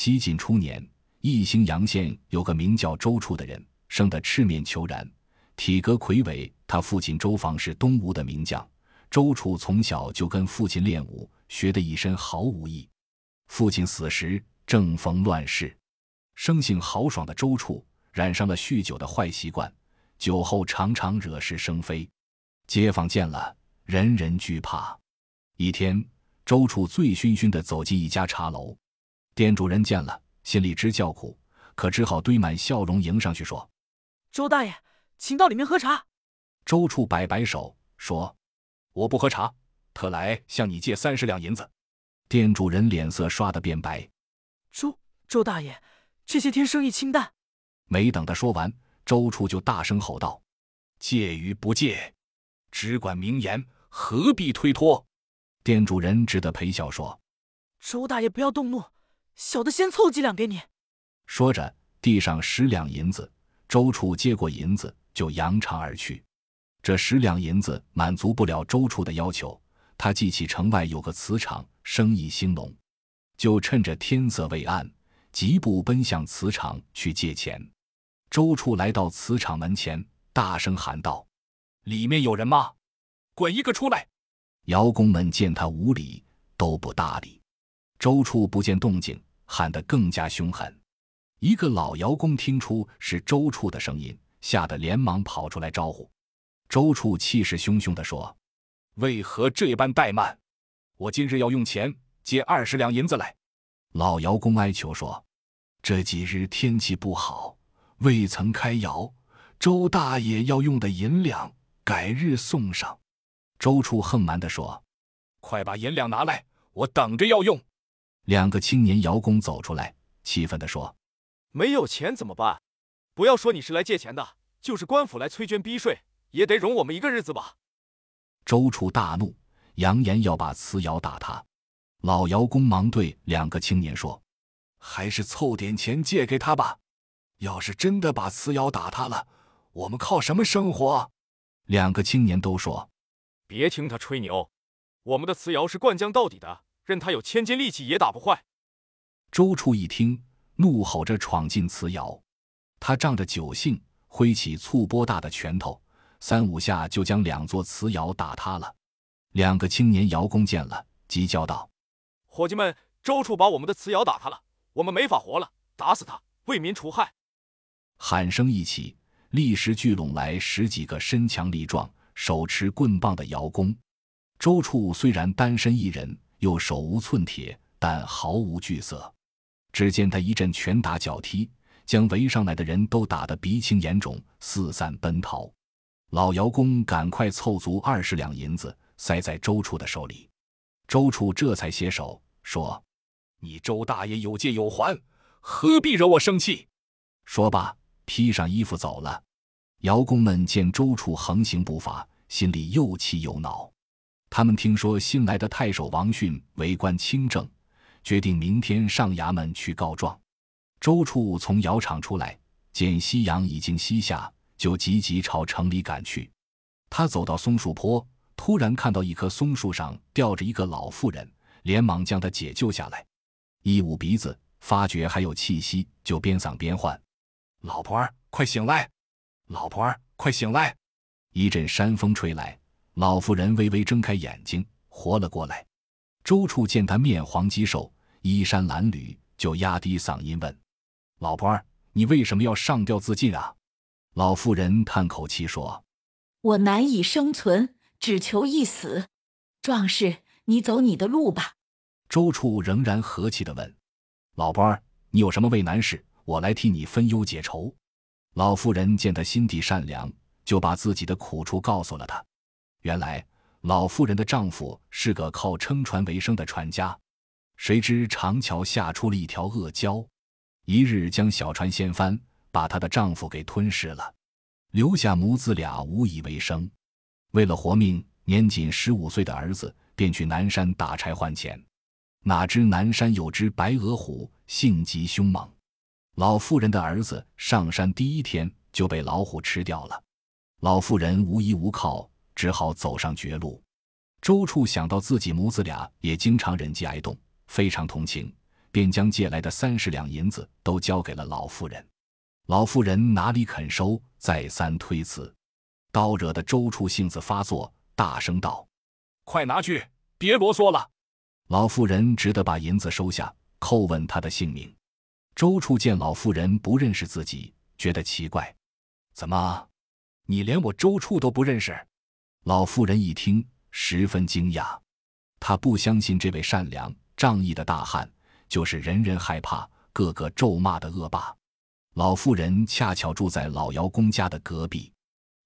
西晋初年，义兴阳县有个名叫周处的人，生得赤面虬髯，体格魁伟。他父亲周防是东吴的名将，周处从小就跟父亲练武，学得一身好武艺。父亲死时正逢乱世，生性豪爽的周处染上了酗酒的坏习惯，酒后常常惹是生非，街坊见了人人惧怕。一天，周处醉醺醺地走进一家茶楼，店主人见了，心里直叫苦，可只好堆满笑容迎上去说：“周大爷，请到里面喝茶。”周处摆摆手说：“我不喝茶，特来向你借三十两银子。”店主人脸色刷得变白。周周大爷，这些天生意清淡。没等他说完，周处就大声吼道：“借与不借，只管明言，何必推脱？”店主人只得陪笑说：“周大爷不要动怒，小的先凑几两给你。”说着，递上十两银子。周处接过银子，就扬长而去。这十两银子满足不了周处的要求，他记起城外有个瓷厂，生意兴隆，就趁着天色未暗，疾步奔向瓷厂去借钱。周处来到瓷厂门前，大声喊道：“里面有人吗？滚一个出来！”窑工们见他无礼，都不搭理。周处不见动静，喊得更加凶狠。一个老窑工听出是周处的声音，吓得连忙跑出来招呼。周处气势汹汹地说：“为何这般怠慢？我今日要用钱借二十两银子来。”老窑工哀求说：“这几日天气不好，未曾开窑，周大爷要用的银两，改日送上。”周处横蛮地说：“快把银两拿来，我等着要用。”两个青年窑工走出来，气愤地说：“没有钱怎么办？不要说你是来借钱的，就是官府来催捐逼税。”也得容我们一个日子吧。周处大怒，扬言要把瓷窑打塌。老窑工忙对两个青年说：“还是凑点钱借给他吧。要是真的把瓷窑打塌了，我们靠什么生活？”两个青年都说：“别听他吹牛，我们的瓷窑是灌浆到底的，任他有千斤力气也打不坏。”周处一听，怒吼着闯进瓷窑，他仗着酒兴，挥起醋波大的拳头。三五下就将两座瓷窑打塌了。两个青年窑工见了，急叫道：“伙计们，周处把我们的瓷窑打塌了，我们没法活了，打死他，为民除害！”喊声一起，立时聚拢来十几个身强力壮、手持棍棒的窑工。周处虽然单身一人，又手无寸铁，但毫无惧色。只见他一阵拳打脚踢，将围上来的人都打得鼻青眼肿，四散奔逃。老窑工赶快凑足二十两银子，塞在周处的手里。周处这才携手，说：“你周大爷有借有还，何必惹我生气？”说罢，披上衣服走了。窑工们见周处横行不法，心里又气又恼。他们听说新来的太守王训为官清正，决定明天上衙门去告状。周处从窑厂出来，见夕阳已经西下。就急急朝城里赶去。他走到松树坡，突然看到一棵松树上吊着一个老妇人，连忙将她解救下来。一捂鼻子，发觉还有气息，就边嗓边唤：“老婆儿，快醒来！老婆儿，快醒来！”一阵山风吹来，老妇人微微睁开眼睛，活了过来。周处见她面黄肌瘦，衣衫褴褛，就压低嗓音问：“老婆儿，你为什么要上吊自尽啊？”老妇人叹口气说：“我难以生存，只求一死。壮士，你走你的路吧。”周处仍然和气的问：“老婆儿，你有什么为难事？我来替你分忧解愁。”老妇人见他心地善良，就把自己的苦处告诉了他。原来，老妇人的丈夫是个靠撑船为生的船家，谁知长桥下出了一条恶蛟，一日将小船掀翻。把她的丈夫给吞噬了，留下母子俩无以为生。为了活命，年仅十五岁的儿子便去南山打柴换钱。哪知南山有只白额虎，性极凶猛。老妇人的儿子上山第一天就被老虎吃掉了。老妇人无依无靠，只好走上绝路。周处想到自己母子俩也经常忍饥挨冻，非常同情，便将借来的三十两银子都交给了老妇人。老妇人哪里肯收，再三推辞，倒惹得周处性子发作，大声道：“快拿去，别啰嗦了。”老妇人只得把银子收下，叩问他的姓名。周处见老妇人不认识自己，觉得奇怪：“怎么，你连我周处都不认识？”老妇人一听，十分惊讶，她不相信这位善良仗义的大汉就是人人害怕、个个咒骂的恶霸。老妇人恰巧住在老姚公家的隔壁。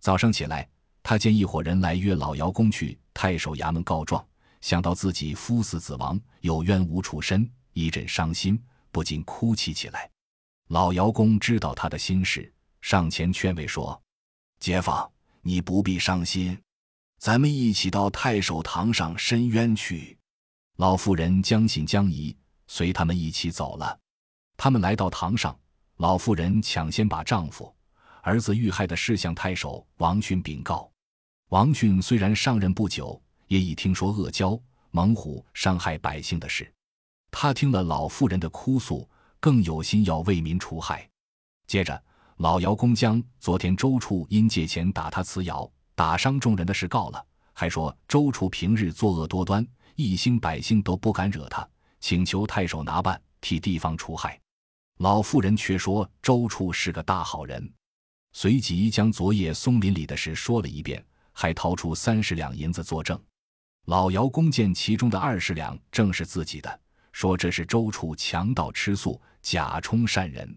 早上起来，她见一伙人来约老姚公去太守衙门告状，想到自己夫死子亡，有冤无处伸，一阵伤心，不禁哭泣起来。老姚公知道他的心事，上前劝慰说：“街坊，你不必伤心。”咱们一起到太守堂上申冤去。老妇人将信将疑，随他们一起走了。他们来到堂上，老妇人抢先把丈夫、儿子遇害的事向太守王训禀告。王训虽然上任不久，也已听说阿胶、猛虎伤害百姓的事。他听了老妇人的哭诉，更有心要为民除害。接着，老姚公将昨天周处因借钱打他瓷窑。打伤众人的事告了，还说周处平日作恶多端，一兴百姓都不敢惹他，请求太守拿办，替地方除害。老妇人却说周处是个大好人，随即将昨夜松林里的事说了一遍，还掏出三十两银子作证。老姚公见其中的二十两正是自己的，说这是周处强盗吃素，假充善人。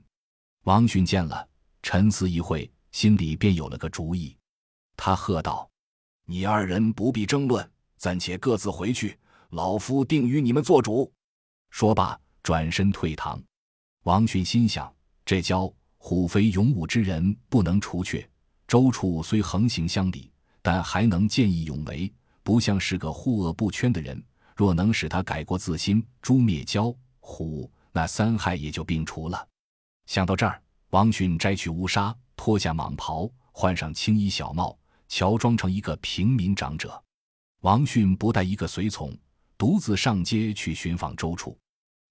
王巡见了，沉思一会，心里便有了个主意。他喝道：“你二人不必争论，暂且各自回去，老夫定与你们做主。”说罢，转身退堂。王训心想：这蛟虎非勇武之人，不能除却。周处虽横行乡里，但还能见义勇为，不像是个护恶不圈的人。若能使他改过自新，诛灭蛟虎，那三害也就并除了。想到这儿，王训摘去乌纱，脱下蟒袍，换上青衣小帽。乔装成一个平民长者，王迅不带一个随从，独自上街去寻访周处。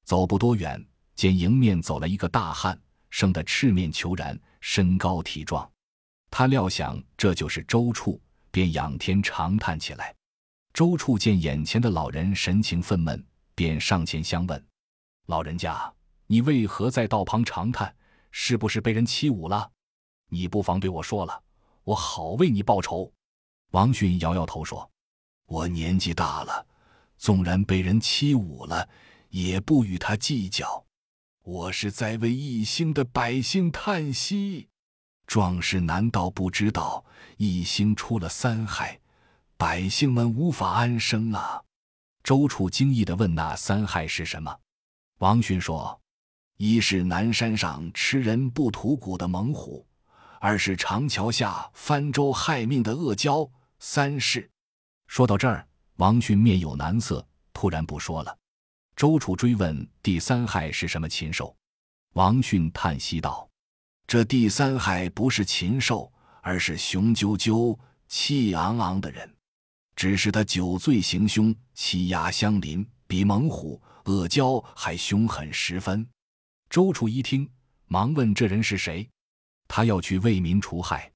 走不多远，见迎面走来一个大汉，生得赤面虬髯，身高体壮。他料想这就是周处，便仰天长叹起来。周处见眼前的老人神情愤懑，便上前相问：“老人家，你为何在道旁长叹？是不是被人欺侮了？你不妨对我说了。”我好为你报仇。王迅摇摇头说：“我年纪大了，纵然被人欺侮了，也不与他计较。我是在为一兴的百姓叹息。壮士难道不知道，一兴出了三害，百姓们无法安生啊？”周处惊异地问：“那三害是什么？”王迅说：“一是南山上吃人不吐骨的猛虎。”二是长桥下翻舟害命的阿胶，三是……说到这儿，王迅面有难色，突然不说了。周楚追问第三害是什么禽兽，王迅叹息道：“这第三害不是禽兽，而是雄赳赳、气昂昂的人。只是他酒醉行凶，欺压乡邻，比猛虎、阿胶还凶狠十分。”周楚一听，忙问：“这人是谁？”他要去为民除害，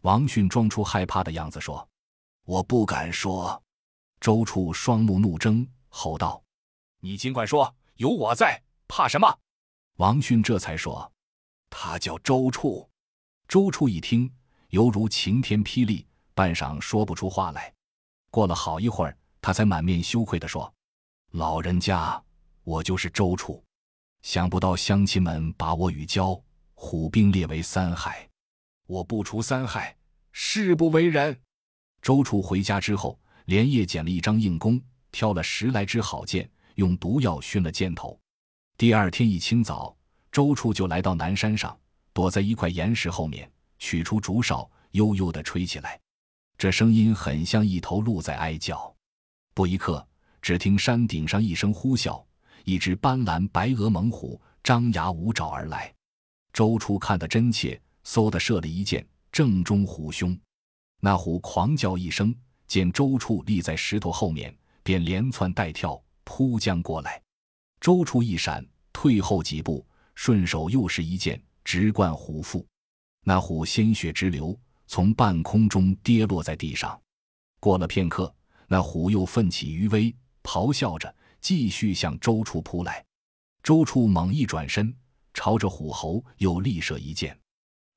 王迅装出害怕的样子说：“我不敢说。”周处双目怒睁，吼道：“你尽管说，有我在，怕什么？”王迅这才说：“他叫周处。”周处一听，犹如晴天霹雳，半晌说不出话来。过了好一会儿，他才满面羞愧地说：“老人家，我就是周处，想不到乡亲们把我与交。”虎兵列为三害，我不除三害，誓不为人。周处回家之后，连夜捡了一张硬弓，挑了十来支好箭，用毒药熏了箭头。第二天一清早，周处就来到南山上，躲在一块岩石后面，取出竹哨，悠悠地吹起来。这声音很像一头鹿在哀叫。不一刻，只听山顶上一声呼啸，一只斑斓白额猛虎张牙舞爪而来。周处看得真切，嗖的射了一箭，正中虎胸。那虎狂叫一声，见周处立在石头后面，便连窜带跳扑将过来。周处一闪，退后几步，顺手又是一箭，直贯虎腹。那虎鲜血直流，从半空中跌落在地上。过了片刻，那虎又奋起余威，咆哮着继续向周处扑来。周处猛一转身，朝着虎喉又力射一箭。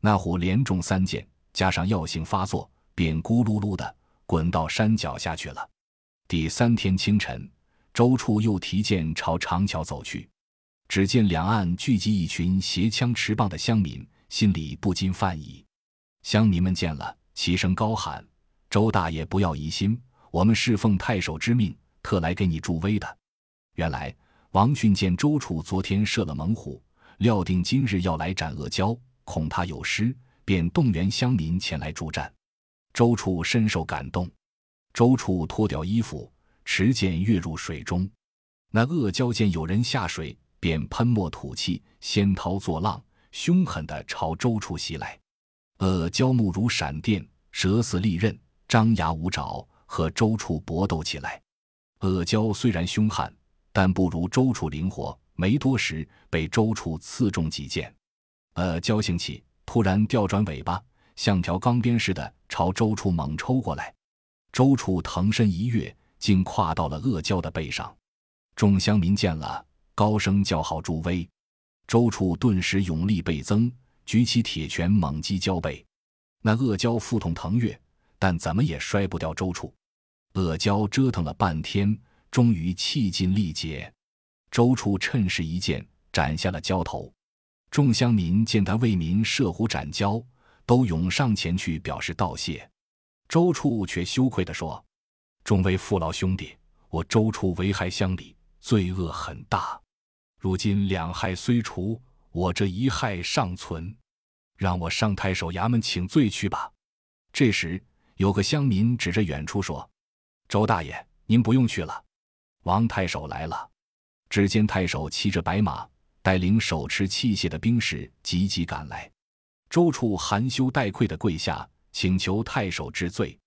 那虎连中三箭，加上药性发作，便咕噜噜的滚到山脚下去了。第三天清晨，周处又提剑朝长桥走去，只见两岸聚集一群携枪持棒的乡民，心里不禁犯疑。乡民们见了，齐声高喊：“周大爷不要疑心，我们是奉太守之命，特来给你助威的。”原来王训见周处昨天射了猛虎，料定今日要来斩阿胶。恐他有失，便动员乡民前来助战。周处深受感动，周处脱掉衣服，持剑跃入水中。那阿胶见有人下水，便喷墨吐气，掀涛作浪，凶狠地朝周处袭来。阿胶目如闪电，舌似利刃，张牙舞爪，和周处搏斗起来。阿胶虽然凶悍，但不如周处灵活，没多时被周处刺中几剑。呃，交兴起，突然调转尾巴，像条钢鞭似的朝周处猛抽过来。周处腾身一跃，竟跨到了阿胶的背上。众乡民见了，高声叫好助威。周处顿时勇力倍增，举起铁拳猛击胶背。那阿胶腹痛腾跃，但怎么也摔不掉周处。阿胶折腾了半天，终于气尽力竭。周处趁势一剑斩下了胶头。众乡民见他为民射虎斩蛟，都涌上前去表示道谢。周处却羞愧地说：“众位父老兄弟，我周处危害乡里，罪恶很大。如今两害虽除，我这一害尚存，让我上太守衙门请罪去吧。”这时，有个乡民指着远处说：“周大爷，您不用去了，王太守来了。”只见太守骑着白马。带领手持器械的兵士急急赶来，周处含羞带愧的跪下，请求太守治罪。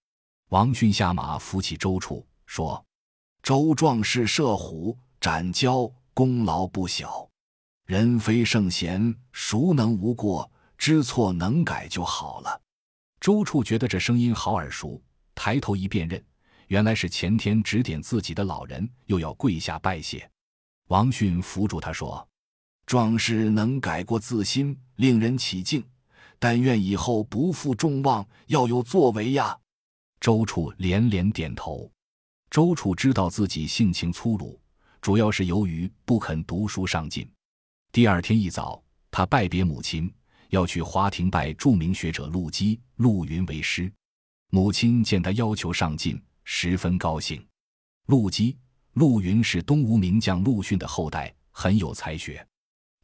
王训下马扶起周处，说：“周壮士射虎斩蛟，功劳不小。人非圣贤，孰能无过？知错能改就好了。”周处觉得这声音好耳熟，抬头一辨认，原来是前天指点自己的老人，又要跪下拜谢。王迅扶住他说。壮士能改过自新，令人起敬。但愿以后不负众望，要有作为呀！周处连连点头。周处知道自己性情粗鲁，主要是由于不肯读书上进。第二天一早，他拜别母亲，要去华亭拜著名学者陆机、陆云为师。母亲见他要求上进，十分高兴。陆机、陆云是东吴名将陆逊的后代，很有才学。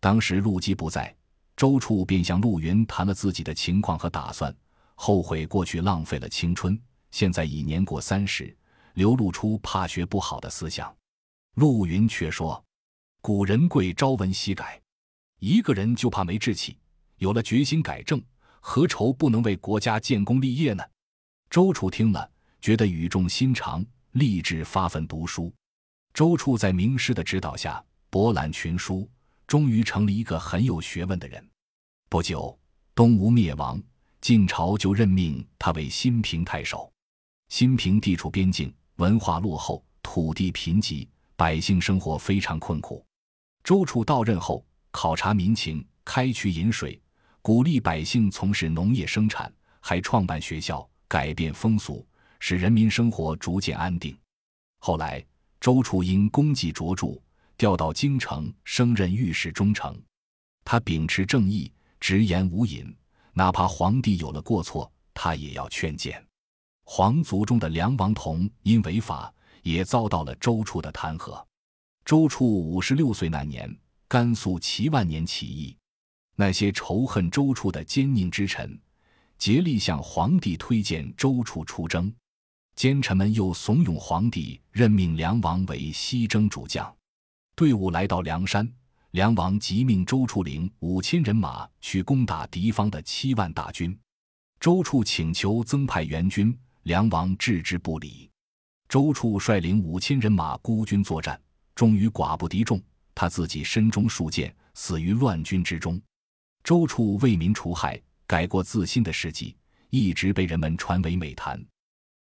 当时陆机不在，周处便向陆云谈了自己的情况和打算，后悔过去浪费了青春，现在已年过三十，流露出怕学不好的思想。陆云却说：“古人贵朝闻夕改，一个人就怕没志气，有了决心改正，何愁不能为国家建功立业呢？”周处听了，觉得语重心长，立志发奋读书。周处在名师的指导下，博览群书。终于成了一个很有学问的人。不久，东吴灭亡，晋朝就任命他为新平太守。新平地处边境，文化落后，土地贫瘠，百姓生活非常困苦。周处到任后，考察民情，开渠引水，鼓励百姓从事农业生产，还创办学校，改变风俗，使人民生活逐渐安定。后来，周处因功绩卓著。调到京城，升任御史中丞。他秉持正义，直言无隐，哪怕皇帝有了过错，他也要劝谏。皇族中的梁王同因违法，也遭到了周处的弹劾。周处五十六岁那年，甘肃齐万年起义，那些仇恨周处的奸佞之臣，竭力向皇帝推荐周处出征。奸臣们又怂恿皇帝任命梁王为西征主将。队伍来到梁山，梁王即命周处领五千人马去攻打敌方的七万大军。周处请求增派援军，梁王置之不理。周处率领五千人马孤军作战，终于寡不敌众，他自己身中数箭，死于乱军之中。周处为民除害、改过自新的事迹，一直被人们传为美谈。